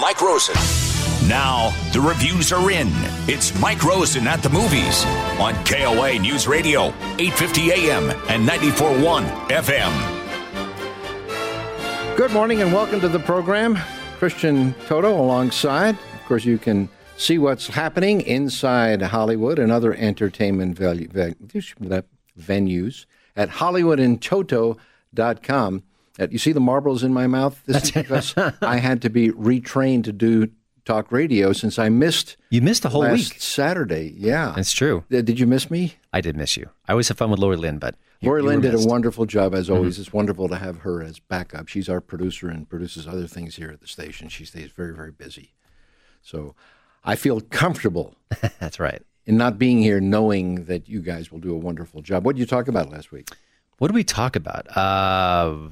Mike Rosen. Now, the reviews are in. It's Mike Rosen at the movies on KOA News Radio, 850 AM and 94.1 FM. Good morning and welcome to the program. Christian Toto alongside. Of course, you can see what's happening inside Hollywood and other entertainment value, venues at hollywoodandtoto.com. Uh, you see the marbles in my mouth? This is because I had to be retrained to do talk radio since I missed You missed a whole last week. Saturday. Yeah. That's true. Uh, Did you miss me? I did miss you. I always have fun with Lori Lynn, but you- Lori you Lynn did a. Mm-hmm. wonderful job as always. It's wonderful to have her as backup. She's our producer and produces other things here at the station. She stays very, very busy. So I feel comfortable That's right. in not being here knowing that you guys will do a wonderful job. What did you talk about last week? What do we talk about? Uh,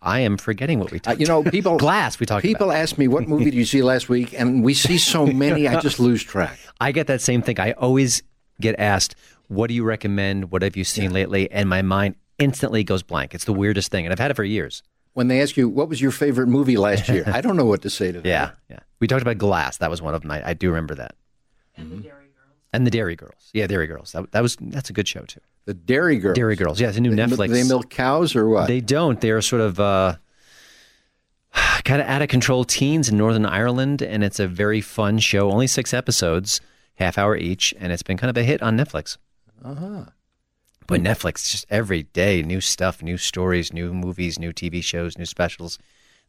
I am forgetting what we Uh, you know, people Glass. We talked. People About. ask me what movie did you see last week, and we see so many, I just lose track. I get that same thing. I always get asked, "What do you recommend? What have you seen lately?" And my mind instantly goes blank. It's the weirdest thing, and I've had it for years. When they ask you what was your favorite movie last year, I don't know what to say to them. Yeah, yeah. We talked about Glass. That was one of them. I, I do remember that. And the Derry Girls. Yeah, Derry Girls. That, that was that's a good show too. the Derry Girls. Derry Girls. Yeah, it's a new They- Netflix. They milk cows or what? They don't. They're sort of uh, kind of out of control teens in Northern Ireland, and it's a very fun show. Only six episodes, half hour each, and it's been kind of a hit on Netflix. uh-huh. But Netflix, just every day, new stuff, new stories, new movies, new TV shows, new specials.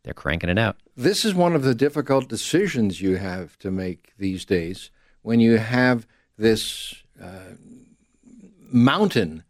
They're cranking it out. This is one of the difficult decisions you have to make these days when you have this uh, mountain,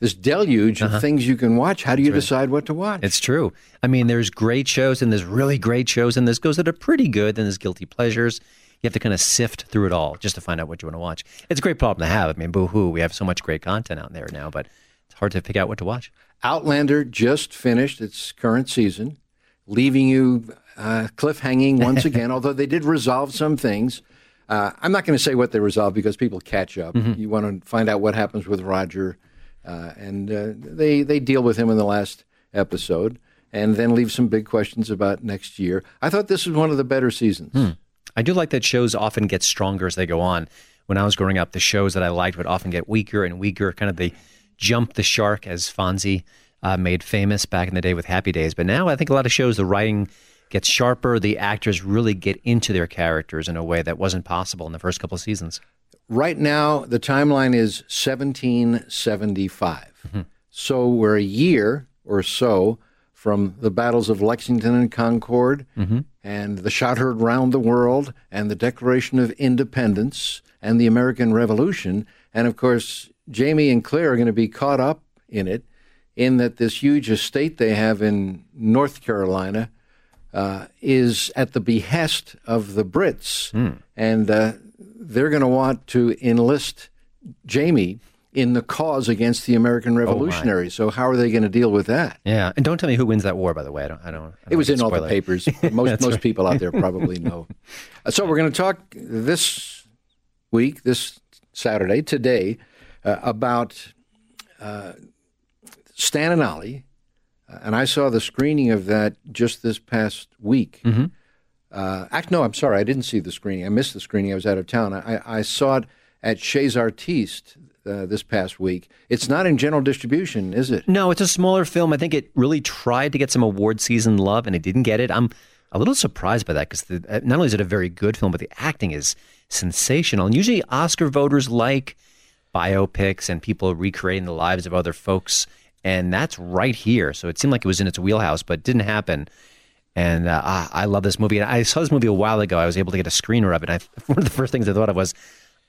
this deluge of things you can watch. How do you decide what to watch? Uh-huh. It's true. I mean, there's great shows, and there's really great shows, and there's shows that are pretty good, and there's guilty pleasures. You have to kind of sift through it all just to find out what you want to watch. It's a great problem to have. I mean, boo hoo, we have so much great content out there now, but it's hard to pick out what to watch. Outlander just finished its current season, leaving you uh, cliffhanging once again, although they did resolve some things. Uh, I'm not going to say what they resolve because people catch up. You want to find out what happens with Roger, uh, and uh, they, they deal with him in the last episode and then leave some big questions about next year. I thought this was one of the better seasons. I do like that shows often get stronger as they go on. When I was growing up, the shows that I liked would often get weaker and weaker, kind of the jump the shark as Fonzie uh, made famous back in the day with Happy Days. But now I think a lot of shows, the writing gets sharper, the actors really get into their characters in a way that wasn't possible in the first couple of seasons. Right now, the timeline is 1775. Mm-hmm. So we're a year or so from the battles of Lexington and Concord mm-hmm. and the shot heard round the world and the Declaration of Independence and the American Revolution. And of course, Jamie and Claire are going to be caught up in it, in that this huge estate they have in North Carolina uh, is at the behest of the Brits, and uh, they're going to want to enlist Jamie in the cause against the American Revolutionaries. so how are they going to deal with that? Yeah, and don't tell me who wins that war. By the way, I don't. I don't. I don't It was in all the it. papers. Most most people out there probably know. Uh, So we're going to talk this week, this Saturday, today, uh, about uh, Stan and Ollie, and I saw the screening of that just this past week. Mm-hmm. Uh, act, no, I'm sorry, I didn't see the screening. I missed the screening. I was out of town. I, I saw it at Chez Artiste uh, this past week. It's not in general distribution, is it? No, it's a smaller film. I think it really tried to get some award season love, and it didn't get it. I'm a little surprised by that because not only is it a very good film, but the acting is sensational. And usually, Oscar voters like biopics and people recreating the lives of other folks, and that's right here. So it seemed like it was in its wheelhouse, but it didn't happen. And uh, ah, I love this movie. And I saw this movie a while ago. I was able to get a screener of it. I, one of the first things I thought of was,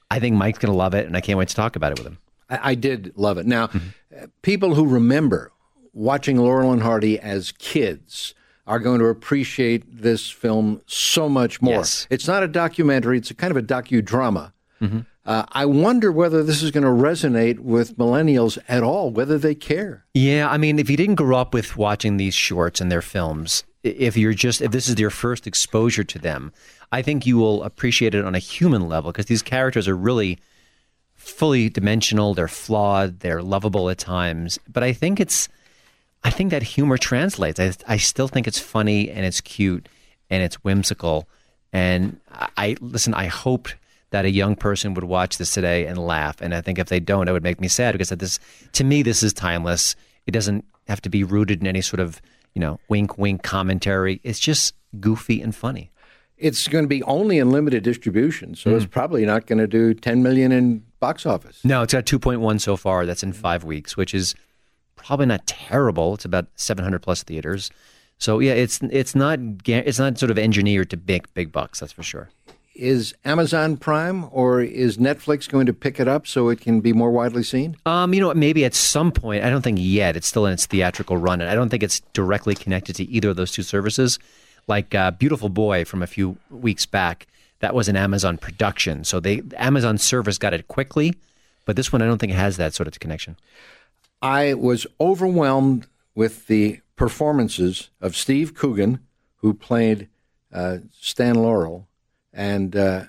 I think Mike's going to love it, and I can't wait to talk about it with him. I, I did love it. Now, uh, people who remember watching Laurel and Hardy as kids, are going to appreciate this film so much more. Yes. It's not a documentary; it's a kind of a docudrama. Uh, I wonder whether this is going to resonate with millennials at all, whether they care. Yeah, I mean, if you didn't grow up with watching these shorts and their films, if you're just if this is your first exposure to them, I think you will appreciate it on a human level because these characters are really fully dimensional. They're flawed. They're lovable at times, but I think it's I think that humor translates. I, I still think it's funny and it's cute and it's whimsical. And I, I listen. I hoped that a young person would watch this today and laugh. And I think if they don't, it would make me sad because this, to me, this is timeless. It doesn't have to be rooted in any sort of you know wink wink commentary. It's just goofy and funny. It's going to be only in limited distribution, so it's mm. probably not going to do 10 million in box office. No, it's got 2.1 so far. That's in five weeks, which is probably not terrible. It's about 700 plus theaters. So yeah, it's it's not it's not sort of engineered to big big bucks. That's for sure. Is Amazon Prime or is Netflix going to pick it up so it can be more widely seen? Um, you know, maybe at some point. I don't think yet. It's still in its theatrical run, and I don't think it's directly connected to either of those two services. Like uh, Beautiful Boy from a few weeks back, that was an Amazon production, so they Amazon service got it quickly, but this one I don't think has that sort of connection. I was overwhelmed with the performances of Steve Coogan, who played uh, Stan Laurel, and uh,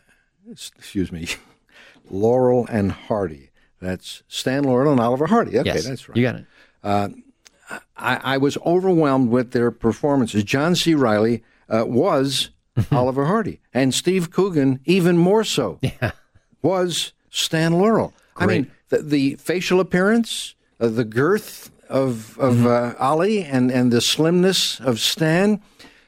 excuse me, Laurel and Hardy. That's Stan Laurel and Oliver Hardy. Okay, yes, that's right. You got it. I, I was overwhelmed with their performances. John C. Reilly uh, was Oliver Hardy, and Steve Coogan even more so. Yeah. Was Stan Laurel? I mean, the, the facial appearance, uh, the girth of of uh, Ollie, and and the slimness of Stan,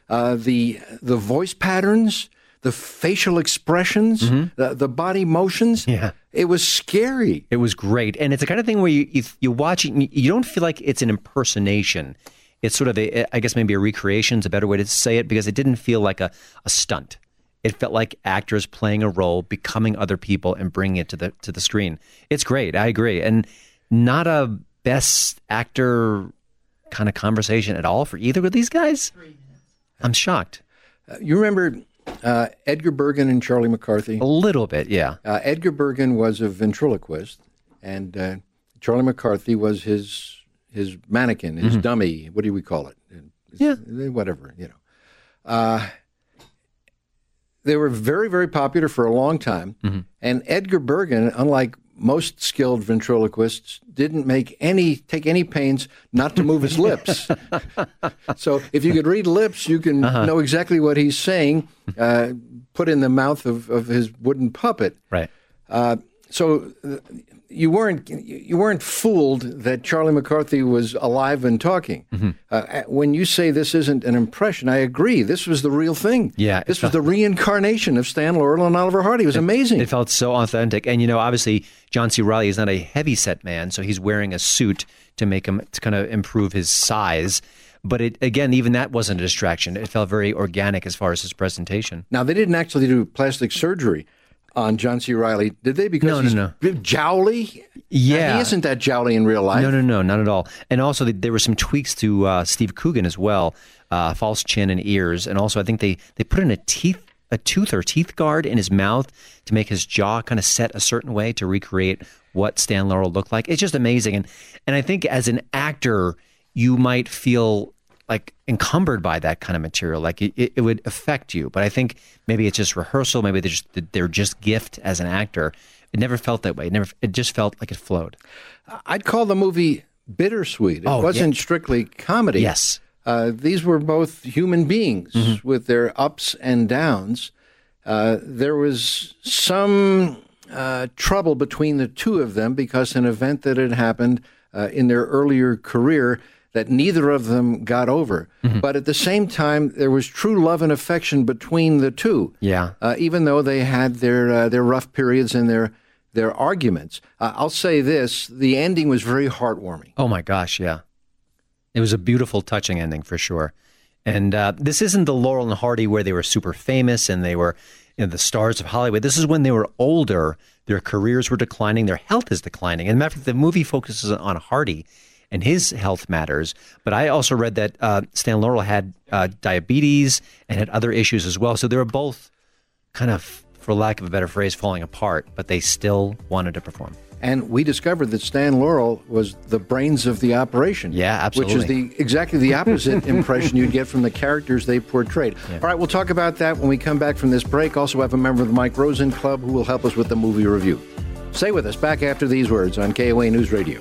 uh, the the voice patterns, the facial expressions, the, the body motions. Yeah. it was scary. It was great, and it's the kind of thing where you you, you watch it, and you don't feel like it's an impersonation. It's sort of a, I guess maybe a recreation is a better way to say it because it didn't feel like a, a stunt. It felt like actors playing a role, becoming other people, and bringing it to the to the screen. It's great. I agree, and not a best actor kind of conversation at all for either of these guys. I'm shocked. Uh, you remember uh, Edgar Bergen and Charlie McCarthy? A little bit, yeah. Uh, Edgar Bergen was a ventriloquist, and uh, Charlie McCarthy was his his mannequin, his dummy. What do we call it? Yeah. whatever you know. Uh, they were very, very popular for a long time, and Edgar Bergen, unlike most skilled ventriloquists, didn't make any take any pains not to move his lips. So if you could read lips, you can know exactly what he's saying. Uh, put in the mouth of, of his wooden puppet. Right. Uh, so uh, you weren't you weren't fooled that Charlie McCarthy was alive and talking. Mm-hmm. Uh, when you say this isn't an impression, I agree. This was the real thing. Yeah, it this was the reincarnation of Stan Laurel and Oliver Hardy. It was amazing. It felt so authentic. And, you know, obviously, John C. Reilly is not a heavy set man, so he's wearing a suit to make him, to kind of improve his size. But it, again, even that wasn't a distraction. It felt very organic as far as his presentation. now they didn't actually do plastic surgery on John C. Reilly, did they? Because No, no, he's no. jowly. Yeah. he isn't that jowly in real life. No, no, no, not at all. And also, there were some tweaks to uh, Steve Coogan as well, uh, false chin and ears, and also I think they they put in a teeth a tooth or teeth guard in his mouth to make his jaw kind of set a certain way to recreate what Stan Laurel looked like. It's just amazing, and and I think as an actor, you might feel like encumbered by that kind of material, like it, it, would affect you. But I think maybe it's just rehearsal, maybe they're just they're just gift as an actor. It never felt that way. It never. It just felt like it flowed. I'd call the movie bittersweet. It Oh, wasn't strictly comedy. Yes. Uh, these were both human beings Mm-hmm. with their ups and downs. Uh, there was some uh, trouble between the two of them because an event that had happened uh, in their earlier career that neither of them got over. Mm-hmm. But at the same time, there was true love and affection between the two. Yeah. Uh, even though they had their uh, their rough periods and their their arguments. Uh, I'll say this: the ending was very heartwarming. Oh my gosh, yeah. It was a beautiful, touching ending for sure. And uh, this isn't the Laurel and Hardy where they were super famous and they were you know, the stars of Hollywood. This is when they were older, their careers were declining, their health is declining. And matter of fact, the movie focuses on Hardy, and his health matters. But I also read that uh, Stan Laurel had uh, diabetes and had other issues as well. So they were both kind of, for lack of a better phrase, falling apart, but they still wanted to perform. And we discovered that Stan Laurel was the brains of the operation. Yeah, absolutely. Which is the exactly the opposite impression you'd get from the characters they portrayed. Yeah. All right, we'll talk about that when we come back from this break. Also, have a member of the Mike Rosen Club who will help us with the movie review. Stay with us. Back after these words on KOA News Radio.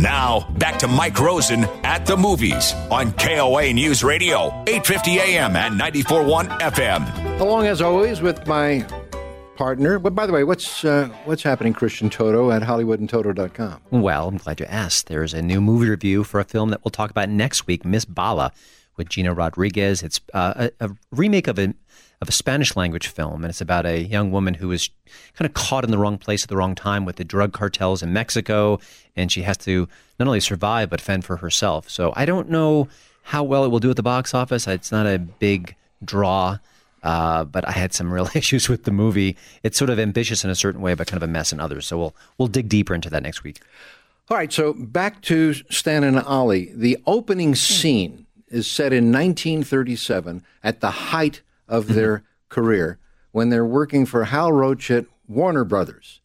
Now, back to Mike Rosen at the movies on KOA News Radio, 850 AM and 94.1 FM. Along as always with my partner. But by the way, what's uh, what's happening, Christian Toto at HollywoodandToto.com? Well, I'm glad you asked. There's a new movie review for a film that we'll talk about next week, Miss Bala, with Gina Rodriguez. It's uh, a, a remake of a of a Spanish language film, and it's about a young woman who is kind of caught in the wrong place at the wrong time with the drug cartels in Mexico, and she has to not only survive but fend for herself. So I don't know how well it will do at the box office. It's not a big draw. Uh, but I had some real issues with the movie. It's sort of ambitious in a certain way, but kind of a mess in others. So we'll we'll dig deeper into that next week. All right. So back to Stan and Ollie. The opening scene is set in 1937 at the height of mm-hmm. their career when they're working for Hal Roach at Warner Brothers.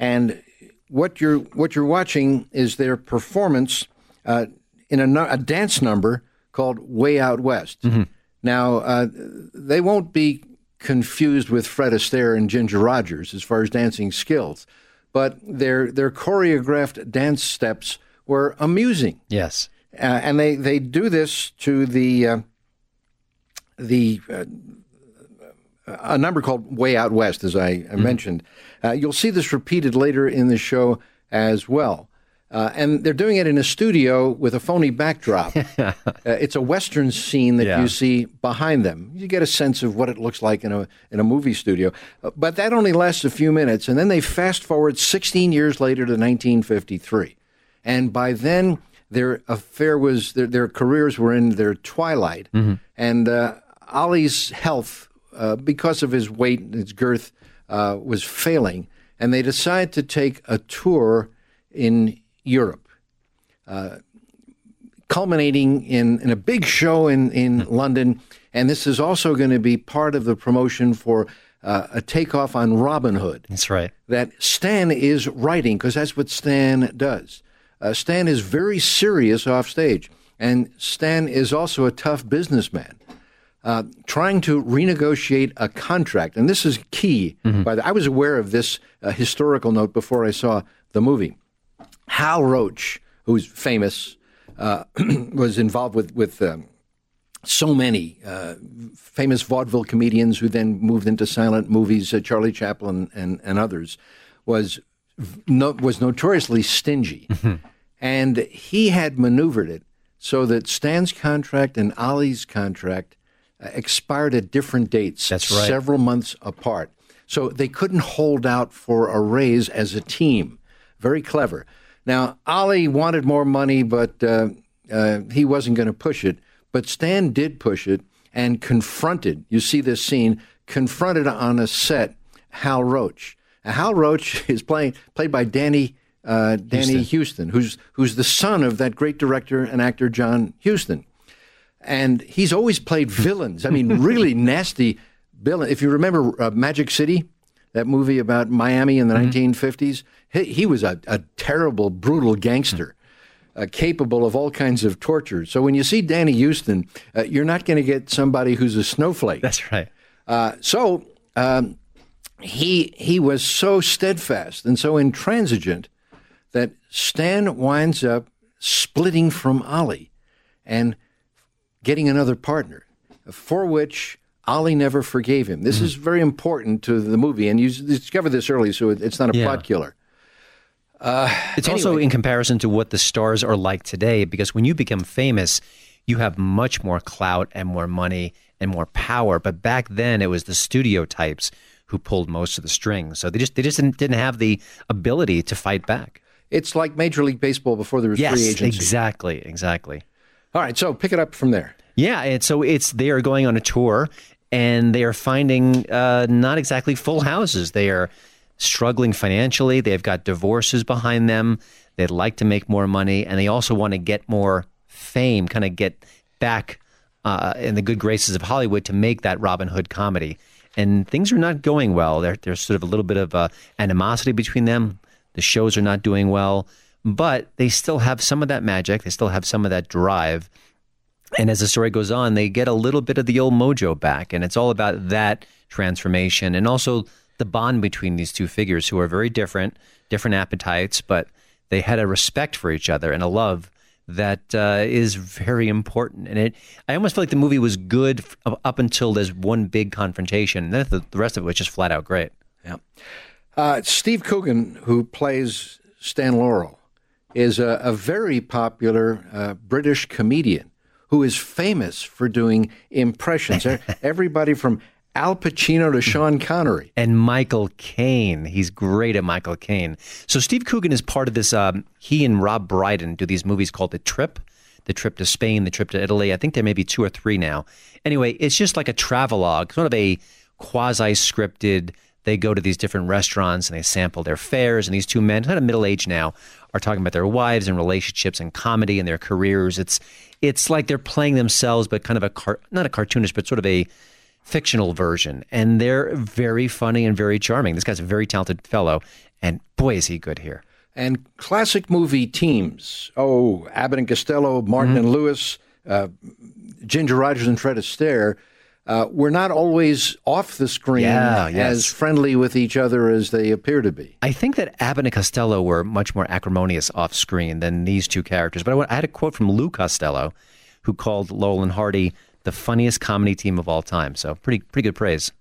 And what you're what you're watching is their performance uh, in a, a, dance number called "Way Out West." Mm-hmm. Now uh, they won't be confused with Fred Astaire and Ginger Rogers as far as dancing skills, but their their choreographed dance steps were amusing. Yes, uh, and they they do this to the uh, the uh, a number called Way Out West, as I, mm-hmm. mentioned. Uh, you'll see this repeated later in the show as well. Uh, and they're doing it in a studio with a phony backdrop. uh, it's a western scene that yeah. you see behind them. You get a sense of what it looks like in a in a movie studio. Uh, but that only lasts a few minutes, and then they fast forward 16 years later to 1953, and by then their affair was their, their careers were in their twilight, mm-hmm. and uh, Ollie's health uh, because of his weight and his girth, uh, was failing, and they decided to take a tour in Europe, uh, culminating in, in a big show in, in mm London. And this is also going to be part of the promotion for uh, a takeoff on Robin Hood. That's right. That Stan is writing, because that's what Stan does. Uh, Stan is very serious off stage, and Stan is also a tough businessman uh, trying to renegotiate a contract. And this is key. Mm-hmm. By the, I was aware of this uh, historical note before I saw the movie. Hal Roach, who's famous, uh, was involved with with um, so many uh, famous vaudeville comedians who then moved into silent movies. Uh, Charlie Chaplin and, and others was no, was notoriously stingy, mm-hmm. and he had maneuvered it so that Stan's contract and Ollie's contract expired at different dates, That's right. several months apart. So they couldn't hold out for a raise as a team. Very clever. Now, Ollie wanted more money, but uh, uh, he wasn't going to push it. But Stan did push it and confronted, you see this scene, confronted on a set Hal Roach. Now, Hal Roach is playing, played by Danny, uh, Danny Huston. Huston, who's, who's the son of that great director and actor John Huston and he's always played villains. I mean, really nasty villain. If you remember uh, Magic City, that movie about Miami in the mm-hmm. 1950s, he, he was a, a, terrible, brutal gangster. Uh, capable of all kinds of torture. So when you see Danny Huston, uh, you're not going to get somebody who's a snowflake. That's right. Uh, so um, he he was so steadfast and so intransigent that Stan winds up splitting from Ollie, and getting another partner, for which Ollie never forgave him. This hmm. is very important to the movie, and you discover this early, so it's not a Yeah. plot killer. Uh, it's also in comparison to what the stars are like today, because when you become famous, you have much more clout and more money and more power. But back then, it was the studio types who pulled most of the strings. So they just they just didn't, didn't have the ability to fight back. It's like Major League Baseball before there was free Yes, agency. exactly, exactly. All right, so pick it up from there. Yeah, and so it's they are going on a tour, and they are finding uh, not exactly full houses. They are struggling financially. They've got divorces behind them. They'd like to make more money, and they also want to get more fame, kind of get back uh, in the good graces of Hollywood to make that Robin Hood comedy. And things are not going well. There, there's sort of a little bit of uh, animosity between them. The shows are not doing well, but they still have some of that magic. They still have some of that drive. And as the story goes on, they get a little bit of the old mojo back. And it's all about that transformation and also the bond between these two figures who are very different, different appetites, but they had a respect for each other and a love that uh, is very important. And it, I almost feel like the movie was good up until there's one big confrontation. Then the, the rest of it was just flat out great. Yeah. Uh, Steve Coogan, who plays Stan Laurel, is a, a very popular uh, British comedian who is famous for doing impressions. Everybody from Al Pacino to Sean Connery. and Michael Caine. He's great at Michael Caine. So Steve Coogan is part of this. Um, he and Rob Brydon do these movies called The Trip, The Trip to Spain, The Trip to Italy. I think there may be two or three now. Anyway, it's just like a travelogue, sort of a quasi-scripted. They go to these different restaurants and they sample their fares. And these two men, kind of middle aged now, are talking about their wives and relationships and comedy and their careers. It's it's like they're playing themselves, but kind of a car- not a cartoonist, but sort of a fictional version, and they're very funny and very charming. This guy's a very talented fellow, and boy, is he good here. And classic movie teams. Oh, Abbott and Costello, Martin Mm-hmm. and Lewis, uh, Ginger Rogers and Fred Astaire. Uh, were not always off the screen Yeah, yes. as friendly with each other as they appear to be. I think that Abbott and Costello were much more acrimonious off screen than these two characters. But I, had a quote from Lou Costello, who called Laurel and Hardy the funniest comedy team of all time. So pretty pretty good praise.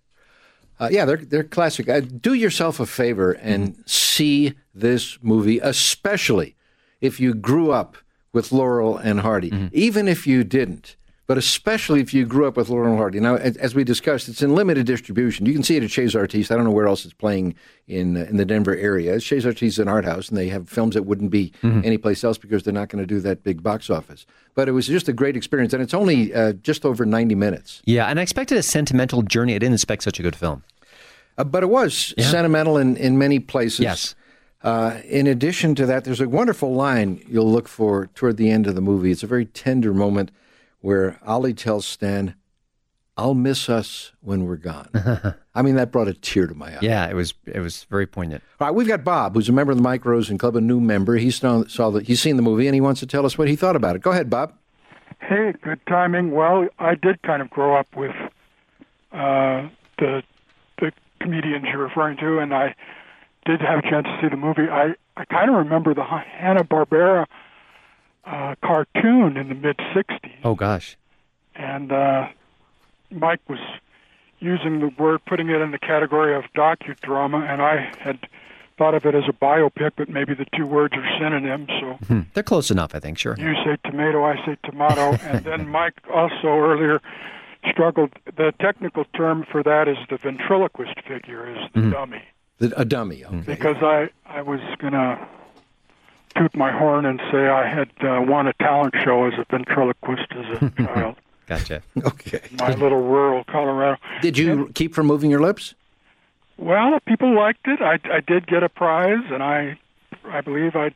Uh, yeah, they're they're classic. Uh, do yourself a favor and see this movie, especially if you grew up with Laurel and Hardy. Even if you didn't, but especially if you grew up with Laurel and Hardy. Now, as, as we discussed, it's in limited distribution. You can see it at Chez Artistes. I don't know where else it's playing in uh, in the Denver area. Chez Artistes is an art house, and they have films that wouldn't be anyplace else because they're not going to do that big box office. But it was just a great experience, and it's only uh, just over ninety minutes. Yeah, and I expected a sentimental journey. I didn't expect such a good film. Uh, but it was sentimental in, in many places. Yes. Uh, in addition to that, there's a wonderful line you'll look for toward the end of the movie. It's a very tender moment where Ollie tells Stan, I'll miss us when we're gone. I mean, that brought a tear to my eye. Yeah, it was it was very poignant. All right, we've got Bob, who's a member of the Mike Rosen Club, a new member. He saw, saw the, he's seen the movie and he wants to tell us what he thought about it. Go ahead, Bob. Hey, good timing. Well, I did kind of grow up with uh, the the comedians you're referring to, and I did have a chance to see the movie. I I kind of remember the Hanna Barbera uh, cartoon in the mid '60s, Oh gosh. and uh, Mike was using the word, putting it in the category of docudrama, and I had thought of it as a biopic, but maybe the two words are synonyms. So Hmm. They're close enough, I think. Sure. you say tomato, I say tomato. and then Mike also earlier struggled. The technical term for that is the ventriloquist figure, is the dummy. The, a dummy, okay. Because I, I was going to toot my horn and say I had uh, won a talent show as a ventriloquist as a child. Gotcha. Okay. My little rural Colorado. Did you keep from moving your lips? Well, people liked it. I, I did get a prize, and I, I believe I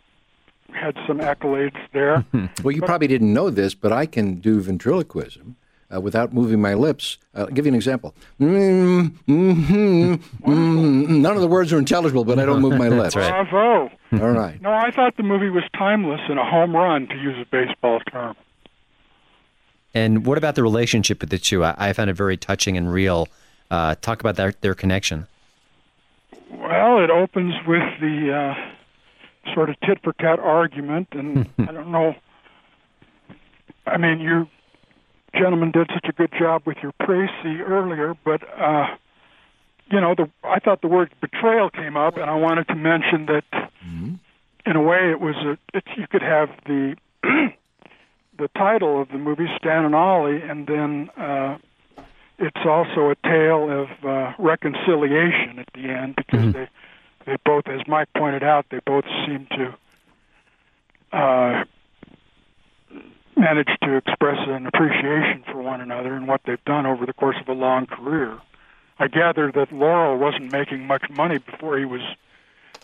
had some accolades there. Well, you probably didn't know this, but I can do ventriloquism uh, without moving my lips. Uh, I'll give you an example. Mm, mhm, mm, none of the words are intelligible, but I don't move my lips. right. Bravo. All right. No, I thought the movie was timeless and a home run, to use a baseball term. And what about the relationship with the two? I, I found it very touching and real. Uh, talk about their their connection. Well, it opens with the uh, sort of tit for tat argument, and I don't know. I mean, you gentlemen did such a good job with your précis earlier, but uh, you know, the I thought the word betrayal came up, and I wanted to mention that mm-hmm. in a way it was a it, you could have the the title of the movie Stan and Ollie, and then uh, it's also a tale of uh, reconciliation at the end because mm-hmm. they they both, as Mike pointed out, they both seem to uh, manage to express an appreciation for one another and what they've done over the course of a long career. I gather that Laurel wasn't making much money before he was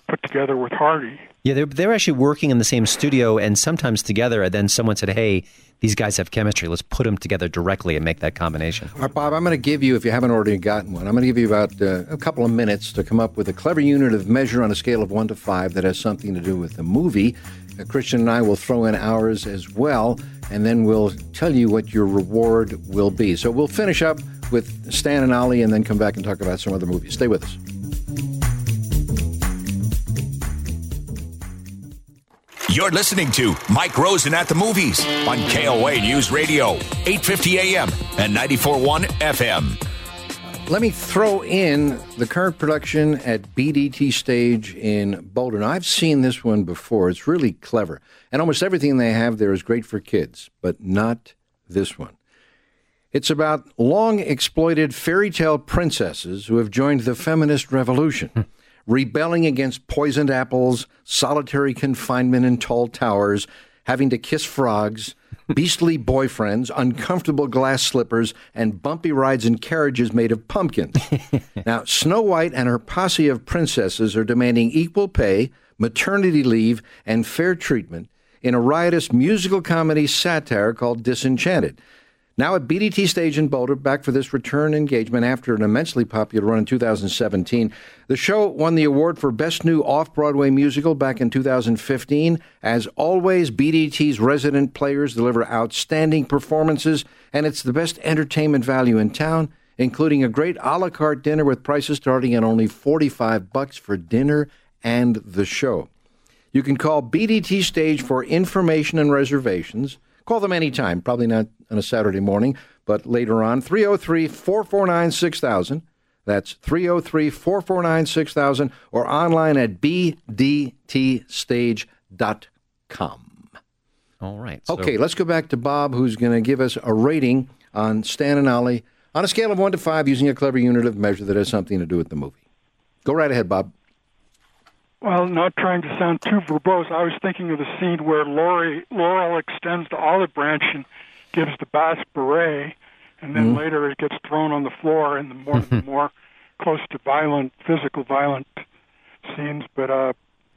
put together with Hardy. Yeah, they're, they're actually working in the same studio and sometimes together. And then someone said, hey, these guys have chemistry. Let's put them together directly and make that combination. All right, Bob, I'm going to give you, if you haven't already gotten one, I'm going to give you about uh, a couple of minutes to come up with a clever unit of measure on a scale of one to five that has something to do with the movie. Uh, Christian and I will throw in ours as well, and then we'll tell you what your reward will be. So we'll finish up with Stan and Ollie and then come back and talk about some other movies. Stay with us. You're listening to Mike Rosen at the Movies on KOA News Radio, 850 AM and 94.1 FM. Let me throw in the current production at BDT Stage in Boulder. Now, I've seen this one before. It's really clever. And almost everything they have there is great for kids, but not this one. It's about long exploited fairy tale princesses who have joined the feminist revolution hmm. rebelling against poisoned apples, solitary confinement in tall towers, having to kiss frogs, beastly boyfriends, uncomfortable glass slippers, and bumpy rides in carriages made of pumpkins. now, Snow White and her posse of princesses are demanding equal pay, maternity leave, and fair treatment in a riotous musical comedy satire called Disenchanted. Now at BDT Stage in Boulder, back for this return engagement after an immensely popular run in 2017. The show won the award for Best New Off Broadway Musical back in 2015. As always, BDT's resident players deliver outstanding performances, and it's the best entertainment value in town, including a great a la carte dinner with prices starting at only 45 bucks for dinner and the show. You can call BDT Stage for information and reservations. Call them anytime, probably not on a Saturday morning, but later on. 303 449 6000. That's 303 449 6000 or online at bdtstage.com. All right. So. Okay, let's go back to Bob, who's going to give us a rating on Stan and Ollie on a scale of 1 to 5 using a clever unit of measure that has something to do with the movie. Go right ahead, Bob. Well, not trying to sound too verbose, I was thinking of the scene where Laurie, Laurel extends the olive branch and gives the Basque beret, and then mm-hmm. later it gets thrown on the floor in the more and more close to violent, physical violent scenes. But uh,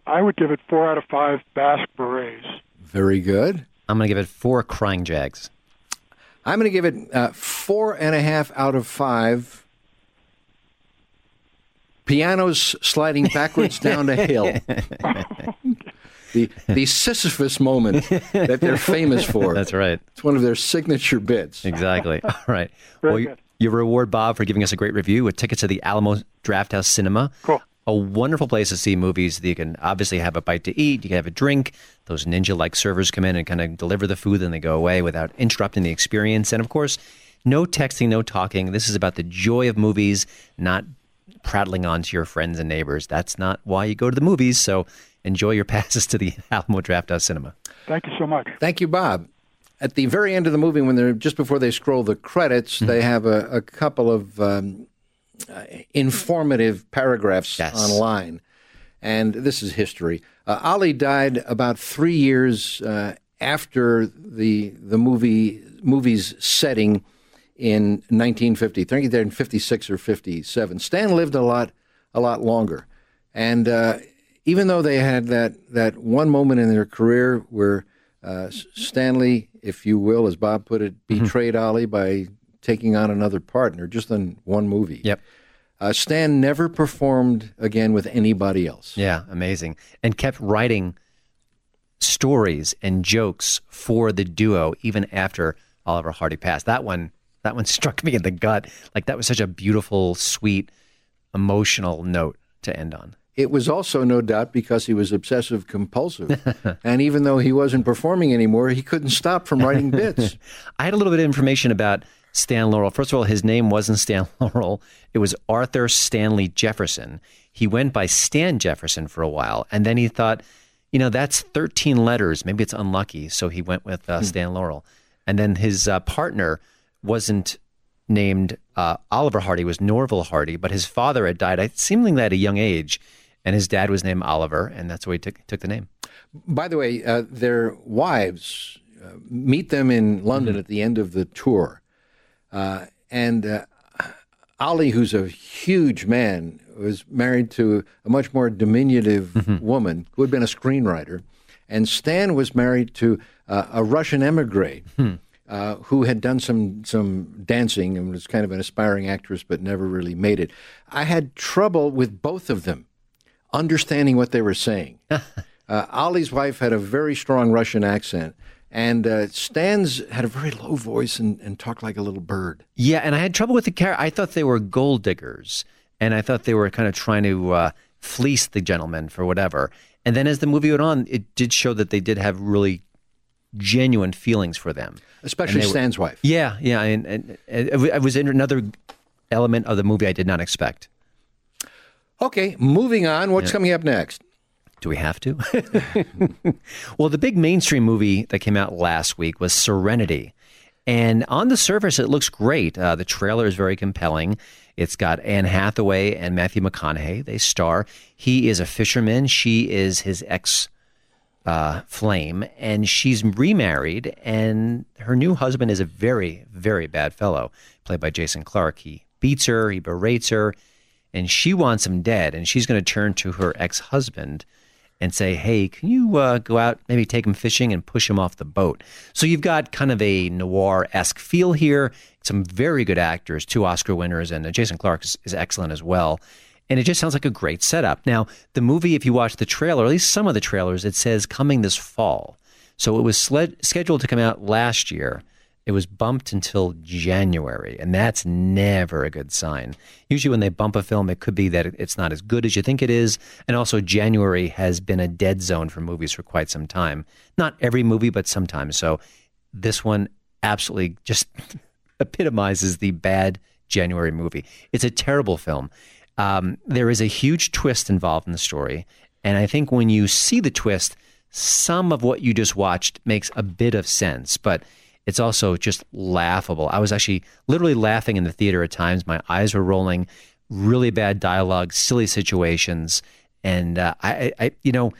I would give it four out of five Basque berets. Very good. I'm going to give it four crying jags. I'm going to give it uh, four and a half out of five pianos sliding backwards down a hill. the the Sisyphus moment that they're famous for. That's right. It's one of their signature bits. Exactly. All right. Very well, good. your reward, Bob, for giving us a great review with tickets to the Alamo Drafthouse Cinema. Cool. A wonderful place to see movies. You can obviously have a bite to eat. You can have a drink. Those ninja-like servers come in and kind of deliver the food, and they go away without interrupting the experience. And of course, no texting, no talking. This is about the joy of movies, not prattling on to your friends and neighbors. That's not why you go to the movies. So enjoy your passes to the Alamo Drafthouse Cinema. Thank you so much. Thank you, Bob. At the very end of the movie, when they're just before they scroll the credits, mm-hmm. they have a, a couple of um, uh, informative paragraphs yes. online, and this is history. Uh, Ollie died about three years uh, after the the movie movie's setting in 1950. I think they're in 56 or 57. Stan lived a lot, a lot longer, and uh, even though they had that that one moment in their career where uh, Stanley, if you will, as Bob put it, mm-hmm. betrayed mm-hmm. Ollie by taking on another partner just in one movie. Yep. Uh, Stan never performed again with anybody else. Yeah, amazing, and kept writing stories and jokes for the duo even after Oliver Hardy passed. That one that one struck me in the gut. Like that was such a beautiful, sweet, emotional note to end on. it was also no doubt because he was obsessive compulsive. and even though he wasn't performing anymore, he couldn't stop from writing bits. I had a little bit of information about Stan Laurel. First of all, his name wasn't Stan Laurel, it was Arthur Stanley Jefferson. He went by Stan Jefferson for a while, and then he thought, you know, that's 13 letters. Maybe it's unlucky. So he went with uh, Stan Laurel. And then his uh, partner wasn't named uh, Oliver Hardy, was Norvell Hardy, but his father had died seemingly at a young age, and his dad was named Oliver, and that's why he took, took the name. By the way, uh, their wives uh, meet them in London mm-hmm. at the end of the tour. Uh, and uh, Ollie, who's a huge man, was married to a much more diminutive mm-hmm. woman who had been a screenwriter. And Stan was married to uh, a Russian emigre. Hmm. Uh, who had done some some dancing and was kind of an aspiring actress, but never really made it. I had trouble with both of them understanding what they were saying. uh, Ollie's wife had a very strong Russian accent, and uh, Stan's had a very low voice and, and talked like a little bird. Yeah, and I had trouble with the character. I thought they were gold diggers, and I thought they were kind of trying to uh, fleece the gentleman for whatever. And then as the movie went on, it did show that they did have really genuine feelings for them, especially Stan's were, wife. Yeah, yeah, and, and, and it was in another element of the movie I did not expect. Okay, moving on. What's yeah. coming up next? Do we have to? well, the big mainstream movie that came out last week was Serenity. And on the surface, it looks great. Uh, the trailer is very compelling. It's got Anne Hathaway and Matthew McConaughey. They star. He is a fisherman. She is his ex uh, flame, and she's remarried. And her new husband is a very, very bad fellow, played by Jason Clarke. He beats her, he berates her, and she wants him dead. And she's going to turn to her ex husband and say, hey, can you uh, go out, maybe take him fishing and push him off the boat? So you've got kind of a noir esque feel here. Some very good actors, two Oscar winners, and uh, Jason Clarke is, is, excellent as well. And it just sounds like a great setup. Now, the movie, if you watch the trailer, at least some of the trailers, it says coming this fall. So it was sled- scheduled to come out last year. It was bumped until January, and that's never a good sign. Usually, when they bump a film, it could be that it's not as good as you think it is. And also, January has been a dead zone for movies for quite some time. Not every movie, but sometimes. So, this one absolutely just epitomizes the bad January movie. It's a terrible film. Um, there is a huge twist involved in the story. And I think when you see the twist, some of what you just watched makes a bit of sense. But it's also just laughable. I was actually literally laughing in the theater at times. My eyes were rolling, really bad dialogue, silly situations. And uh, I, I, you know,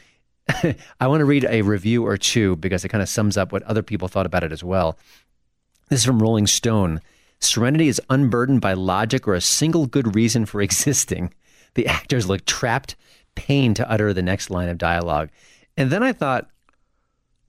I want to read a review or two because it kind of sums up what other people thought about it as well. This is from Rolling Stone. Serenity is unburdened by logic or a single good reason for existing. The actors look trapped, pained to utter the next line of dialogue. And then I thought,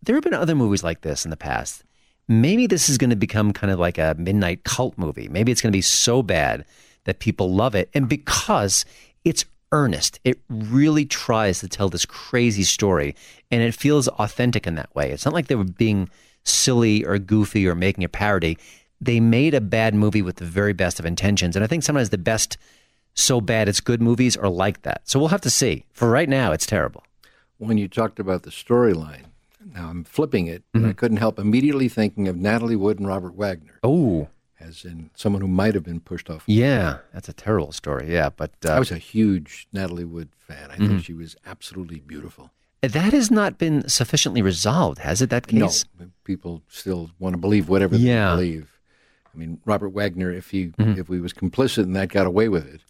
there have been other movies like this in the past maybe this is going to become kind of like a midnight cult movie. Maybe it's going to be so bad that people love it. And because it's earnest, it really tries to tell this crazy story and it feels authentic in that way. It's not like they were being silly or goofy or making a parody. They made a bad movie with the very best of intentions. And I think sometimes the best so bad it's good movies are like that. So we'll have to see. For right now, it's terrible. When you talked about the storyline, now I'm flipping it, mm-hmm. I couldn't help immediately thinking of Natalie Wood and Robert Wagner. Oh. As in someone who might have been pushed off. Yeah, that's a terrible story. Yeah, but uh, I was a huge Natalie Wood fan. I mm-hmm. think she was absolutely beautiful. That has not been sufficiently resolved, has it? That case? No, people still want to believe whatever yeah. they believe. I mean, Robert Wagner, if he mm-hmm. if he was complicit in that, got away with it.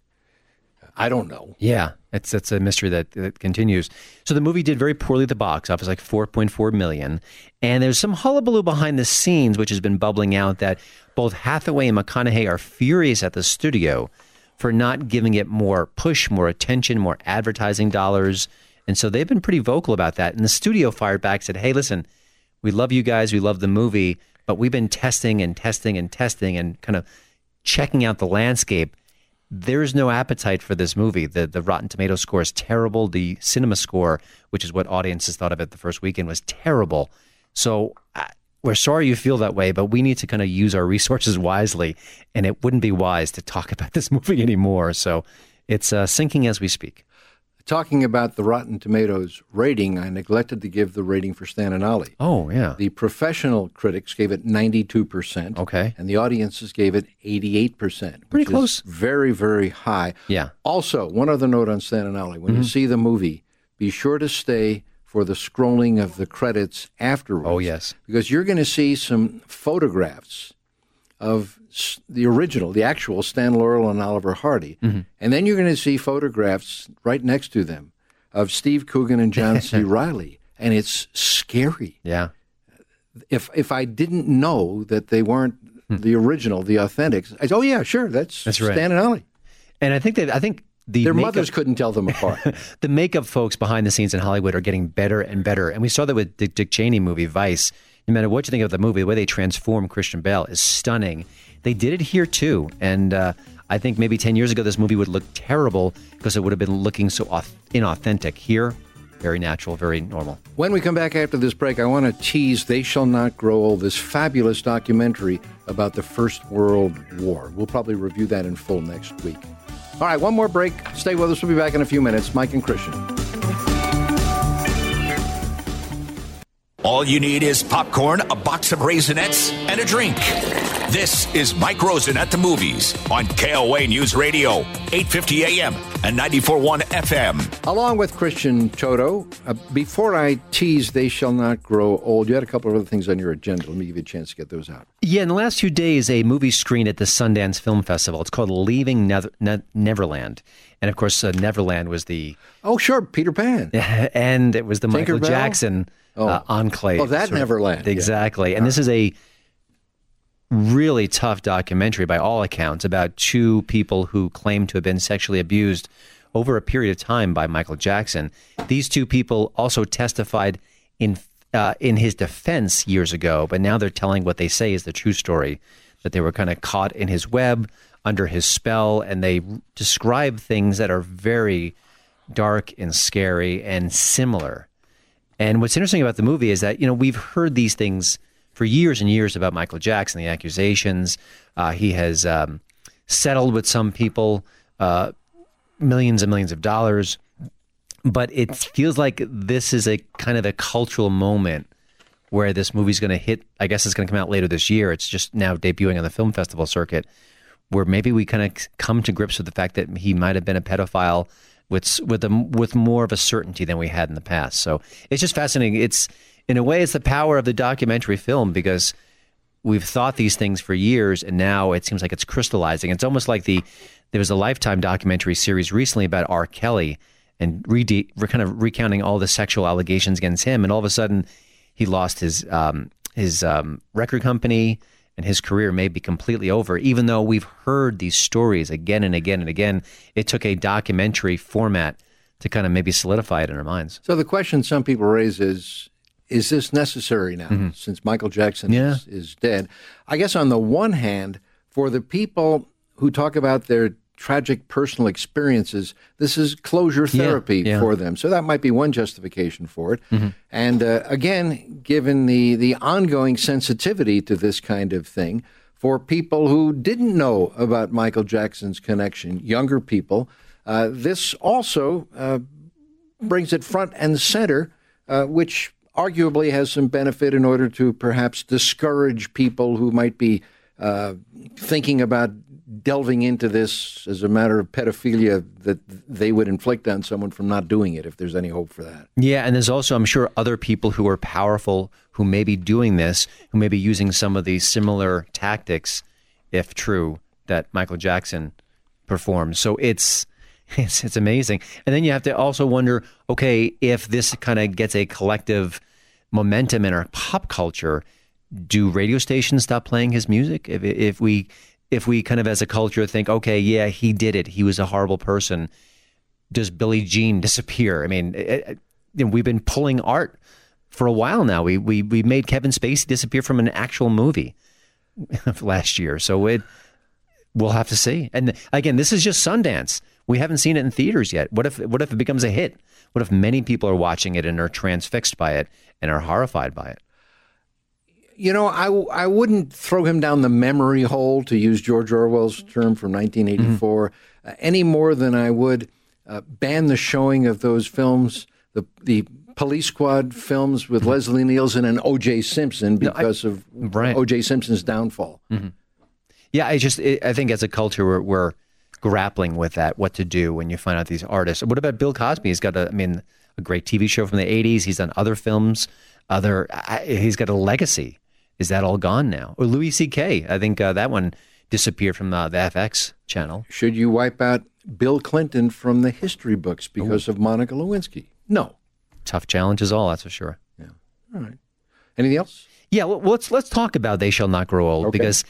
I don't know. Yeah, it's that's a mystery that, that continues. So the movie did very poorly at the box office, like 4.4 million, and there's some hullabaloo behind the scenes, which has been bubbling out that both Hathaway and McConaughey are furious at the studio for not giving it more push, more attention, more advertising dollars, and so they've been pretty vocal about that. And the studio fired back, said, "Hey, listen, we love you guys, we love the movie, but we've been testing and testing and testing and kind of." checking out the landscape there's no appetite for this movie. The the Rotten Tomato score is terrible. The cinema score, which is what audiences thought of it the first weekend, was terrible. So we're sorry you feel that way, but we need to kind of use our resources wisely, and it wouldn't be wise to talk about this movie anymore. So it's uh, sinking as we speak. Talking about the Rotten Tomatoes rating, I neglected to give the rating for Stan and Ollie. Oh, yeah. The professional critics gave it 92%. Okay. And the audiences gave it 88%. Pretty close. very, very high. Yeah. Also, one other note on Stan and Ollie. When you mm-hmm. see the movie, be sure to stay for the scrolling of the credits afterwards. Oh, yes. Because you're going to see some photographs of the original, the actual Stan Laurel and Oliver Hardy. Mm-hmm. And then you're going to see photographs right next to them of Steve Coogan and John C. Reilly. And it's scary. Yeah. If if I didn't know that they weren't the original, the authentics, I, said, oh yeah, sure, that's, Hmm. That's right. Stan and Ollie. And I think that I think the Their makeup- mothers couldn't tell them apart. the makeup folks behind the scenes in Hollywood are getting better and better. And we saw that with Dick, Dick Cheney movie Vice. No matter what you think of the movie, the way they transform Christian Bale is stunning. They did it here too, and uh, I think maybe ten years ago this movie would look terrible because it would have been looking so inauthentic. Here, very natural, very normal. When we come back after this break, I want to tease They Shall Not Grow Old, this fabulous documentary about the First World War. We'll probably review that in full next week. All right, one more break. Stay with us. We'll be back in a few minutes. Mike and Christian. All you need is popcorn, a box of raisinets, and a drink. This is Mike Rosen at the movies on KOA News Radio, 850 AM and 94.1 FM. Along with Christian Toto, uh, before I tease They Shall Not Grow Old, you had a couple of other things on your agenda. Let me give you a chance to get those out. Yeah, in the last few days, a movie screened at the Sundance Film Festival. It's called Leaving Nether- Ne- Neverland, and of course, uh, Neverland was the Oh, sure, Peter Pan. and it was the Michael Tinkerbell? Jackson uh, enclave. Oh, that sort of- Neverland, yeah. Exactly. And this is a really tough documentary by all accounts about two people who claim to have been sexually abused over a period of time by Michael Jackson. These two people also testified in uh, in his defense years ago, but now they're telling what they say is the true story that they were kind of caught in his web under his spell and they describe things that are very dark and scary and similar. And what's interesting about the movie is that you know we've heard these things for years and years about Michael Jackson, the accusations. Uh, he has um, settled with some people, uh, millions and millions of dollars. But it feels like this is a kind of a cultural moment where this movie's going to hit. I guess it's going to come out later this year. It's just now debuting on the film festival circuit, where maybe we kind of come to grips with the fact that he might have been a pedophile with with a, with more of a certainty than we had in the past. So it's just fascinating. It's in a way, it's the power of the documentary film because we've thought these things for years, and now it seems like it's crystallizing. It's almost like the there was a Lifetime documentary series recently about R. Kelly and re- re- kind of recounting all the sexual allegations against him, and all of a sudden he lost his um, his um, record company and his career may be completely over. Even though we've heard these stories again and again and again, it took a documentary format to kind of maybe solidify it in our minds. So the question some people raise is is this necessary now since Michael Jackson Yeah. is, is dead? I guess on the one hand, for the people who talk about their tragic personal experiences, this is closure therapy yeah. for them. So that might be one justification for it. And uh, again, given the, the ongoing sensitivity to this kind of thing, for people who didn't know about Michael Jackson's connection, younger people, uh, this also uh, brings it front and center, uh, which arguably has some benefit in order to perhaps discourage people who might be uh, thinking about delving into this as a matter of pedophilia that they would inflict on someone from not doing it if there's any hope for that. Yeah, and there's also, I'm sure, other people who are powerful who may be doing this, who may be using some of these similar tactics, if true, that Michael Jackson performs. So it's it's it's amazing. And then you have to also wonder, okay, if this kind of gets a collective momentum in our pop culture, do radio stations stop playing his music? If if we if we kind of as a culture think, okay, yeah, he did it, he was a horrible person, does Billie Jean disappear? I mean, it, it- you know, we've been pulling art for a while now. We we we made Kevin Spacey disappear from an actual movie last year, so it we'll have to see. And again, this is just Sundance. We haven't seen it in theaters yet. What if what if it becomes a hit? What if many people are watching it and are transfixed by it and are horrified by it? You know, I, I wouldn't throw him down the memory hole, to use George Orwell's term from 1984, uh, any more than I would uh, banned the showing of those films, the the Police Squad films with Leslie Nielsen and O.J. Simpson because of right. O.J. Simpson's downfall. Yeah, I just it, I think as a culture we're, we're grappling with that, what to do when you find out these artists. What about Bill Cosby? He's got a, I mean, a great TV show from the '80s. He's done other films. Other, I, he's got a legacy. Is that all gone now? Or Louis C.K. I think uh, that one disappeared from uh, the FX channel. Should you wipe out Bill Clinton from the history books because of Monica Lewinsky? No. Tough challenge is all, that's for sure. Yeah. All right. Anything else? Yeah, well, let's let's talk about They Shall Not Grow Old Okay. because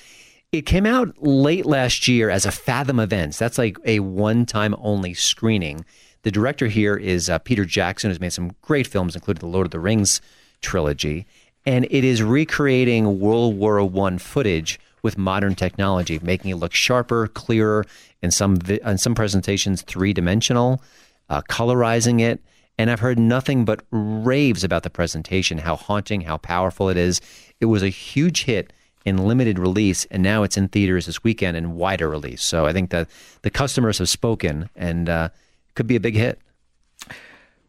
it came out late last year as a Fathom Events. That's like a one-time only screening. The director here is uh, Peter Jackson, who's made some great films, including the Lord of the Rings trilogy, and it is recreating World War One footage with modern technology, making it look sharper, clearer, in some vi- in some presentations three-dimensional, uh, colorizing it. And I've heard nothing but raves about the presentation, how haunting, how powerful it is. It was a huge hit in limited release, and now it's in theaters this weekend in wider release. So I think that the customers have spoken, and uh, could be a big hit.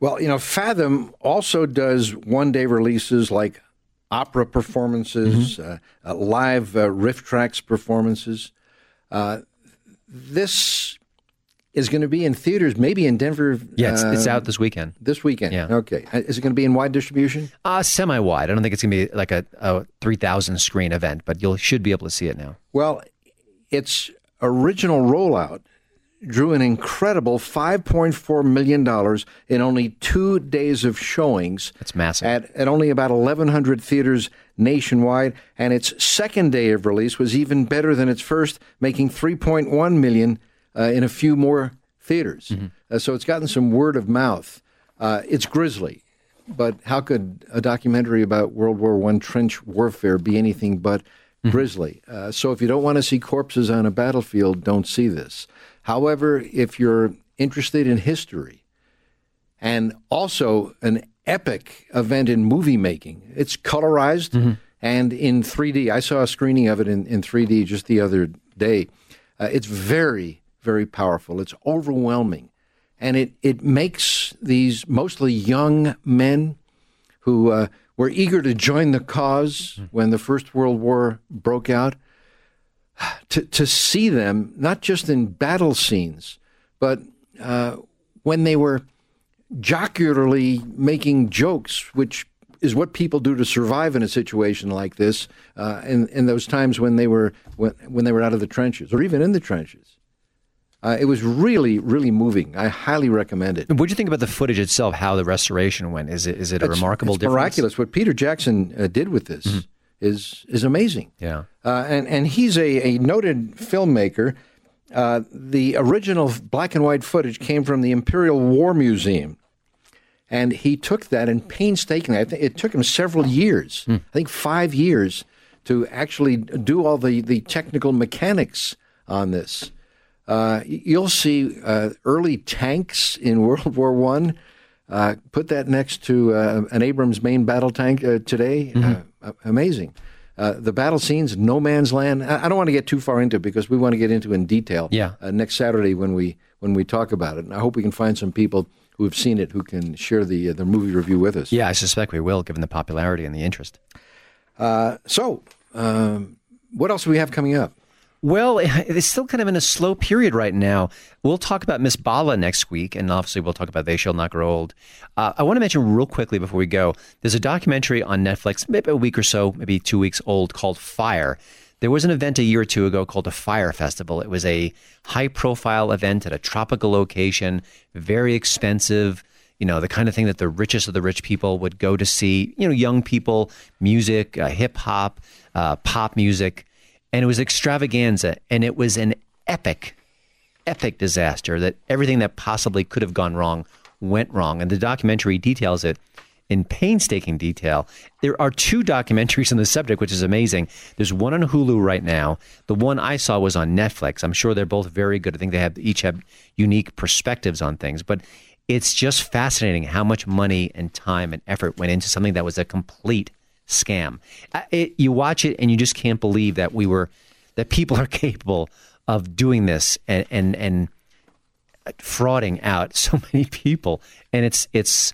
Well, you know, Fathom also does one day releases like opera performances, uh, uh, live uh, RiffTrax performances. Uh, this is going to be in theaters, maybe in Denver. Yeah, it's, it's uh, out this weekend. this weekend. Yeah. Okay. Uh, Is it going to be in wide distribution? Uh, semi wide. I don't think it's going to be like a, a 3,000 screen event, but you should be able to see it now. Well, its original rollout drew an incredible $5.4 million in only two days of showings. That's massive. At, at only about 1,100 theaters nationwide, and its second day of release was even better than its first, making 3.1 million uh, in a few more theaters. Uh, so it's gotten some word of mouth. Uh, it's grisly, but how could a documentary about World War One trench warfare be anything but grisly? Uh, so if you don't want to see corpses on a battlefield, don't see this. However, if you're interested in history, and also an epic event in movie making. It's colorized and in 3D. I saw a screening of it in, in 3D just the other day. Uh, it's very, very powerful. It's overwhelming. And it, it makes these mostly young men who uh, were eager to join the cause when the First World War broke out to, to see them, not just in battle scenes, but uh, when they were jocularly making jokes, which is what people do to survive in a situation like this, uh, in, in those times when they were when, when they were out of the trenches or even in the trenches. Uh, it was really, really moving. I highly recommend it. What do you think about the footage itself? How the restoration went? Is it is it a remarkable it's difference? miraculous. What Peter Jackson uh, did with this is is amazing. Yeah. Uh, and and he's a, a noted filmmaker. Uh, the original black and white footage came from the Imperial War Museum, and he took that and painstakingly. I think it took him several years. I think five years to actually do all the the technical mechanics on this. Uh, you'll see uh, early tanks in World War One. Uh, put that next to uh, an Abrams main battle tank uh, today. Uh, amazing. Uh, the battle scenes, no man's land. I, I don't want to get too far into it because we want to get into it in detail. Yeah. Uh, next Saturday when we when we talk about it, and I hope we can find some people who have seen it who can share the uh, the movie review with us. Yeah, I suspect we will, given the popularity and the interest. So, um, what else do we have coming up? Well, it's still kind of in a slow period right now. We'll talk about Miss Bala next week, and obviously we'll talk about They Shall Not Grow Old. Uh, I want to mention real quickly before we go there's a documentary on Netflix, maybe a week or so, maybe two weeks old, called Fyre. There was an event a year or two ago called the Fyre Festival. It was a high profile event at a tropical location, very expensive. You know, the kind of thing that the richest of the rich people would go to see. You know, young people, music, uh, hip hop, uh, pop music and it was extravaganza and it was an epic epic disaster that everything that possibly could have gone wrong went wrong. And the documentary details it in painstaking detail. There are two documentaries on the subject which is amazing. There's one on hulu right now. The one i saw was on netflix. I'm sure they're both very good. I think they have each have unique perspectives on things. But it's just fascinating how much money and time and effort went into something that was a complete scam. Uh, It, you watch it and you just can't believe that we were that people are capable of doing this and and and frauding out so many people, and it's it's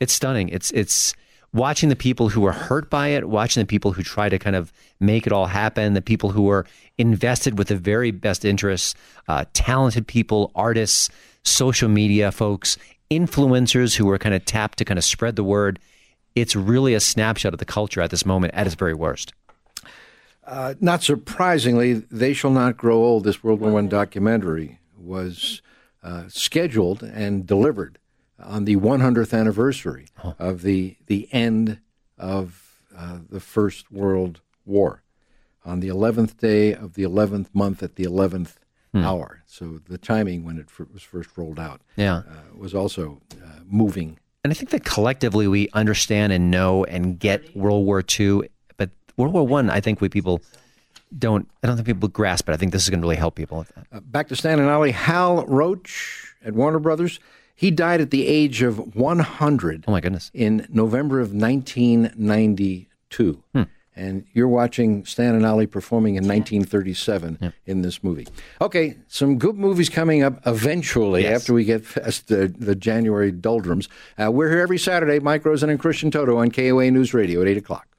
it's stunning. It's it's watching the people who are hurt by it, watching the people who try to kind of make it all happen, the people who are invested with the very best interests, uh, talented people, artists, social media folks, influencers who are kind of tapped to kind of spread the word. It's really a snapshot of the culture at this moment at its very worst. Uh, not surprisingly, They Shall Not Grow Old, this World War I documentary, was uh, scheduled and delivered on the 100th anniversary oh. of the, the end of uh, the First World War, on the 11th day of the 11th month at the 11th hmm. hour. So the timing when it f- was first rolled out yeah. Uh, was also uh, moving. And I think that collectively we understand and know and get World War II, but World War One, I, I think we people don't. I don't think people grasp it. I think this is going to really help people with that. Uh, back to Stan and Ollie. Hal Roach at Warner Brothers. He died at the age of 100. Oh my goodness! In November of 1992. Hmm and you're watching Stan and Ollie performing in 1937 yep. in this movie. Okay, some good movies coming up eventually yes. after we get past the, the January doldrums. Uh, we're here every Saturday, Mike Rosen and Christian Toto on KOA News Radio at 8 o'clock.